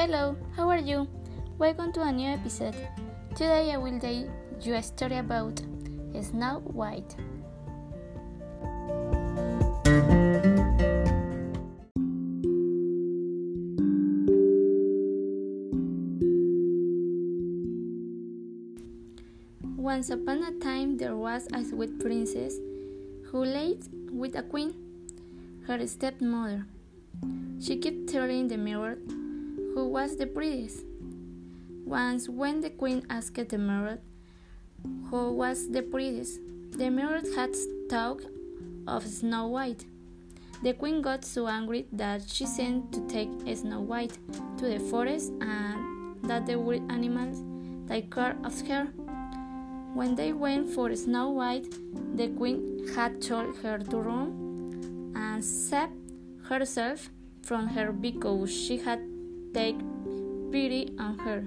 Hello, how are you? Welcome to a new episode. Today I will tell you a story about Snow White. Once upon a time there was a sweet princess who lived with a queen, her stepmother. She kept telling the mirror who was the prettiest. Once, when the queen asked the mirror who was the prettiest, the mirror had talked of Snow White. The queen got so angry that she sent to take Snow White to the forest and that the wild animals take care of her. When they went for Snow White, the queen had told her to run and save herself from her because she had taken pity on her.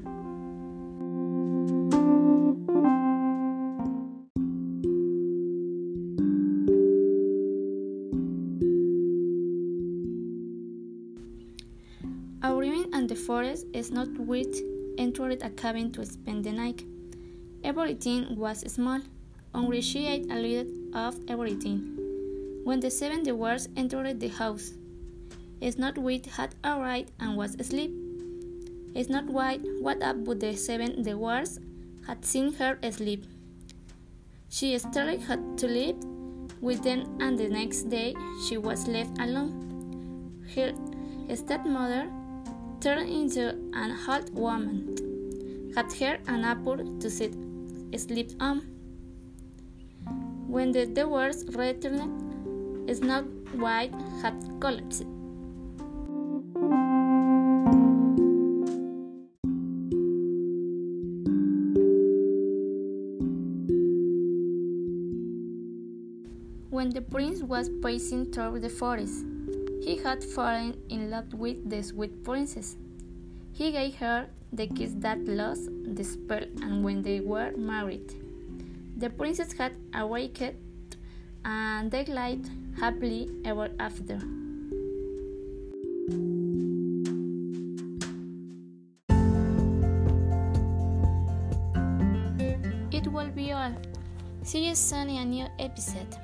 Arriving in the forest, Snow White entered a cabin to spend the night. Everything was small, only she ate a little of everything. When the seven dwarfs entered the house, Snow White had arrived and was asleep. Snow White what up the seven dwarfs had seen her asleep. She started to live with them and the next day she was left alone. Her stepmother turned into an old woman, had her an apple to sit sleep on. When the dwarfs returned, Snow White had collapsed. When the prince was passing through the forest, he had fallen in love with the sweet princess. He gave her the kiss that lost the spell, and when they were married, the princess had awakened and they lived happily ever after. See you soon in a new episode.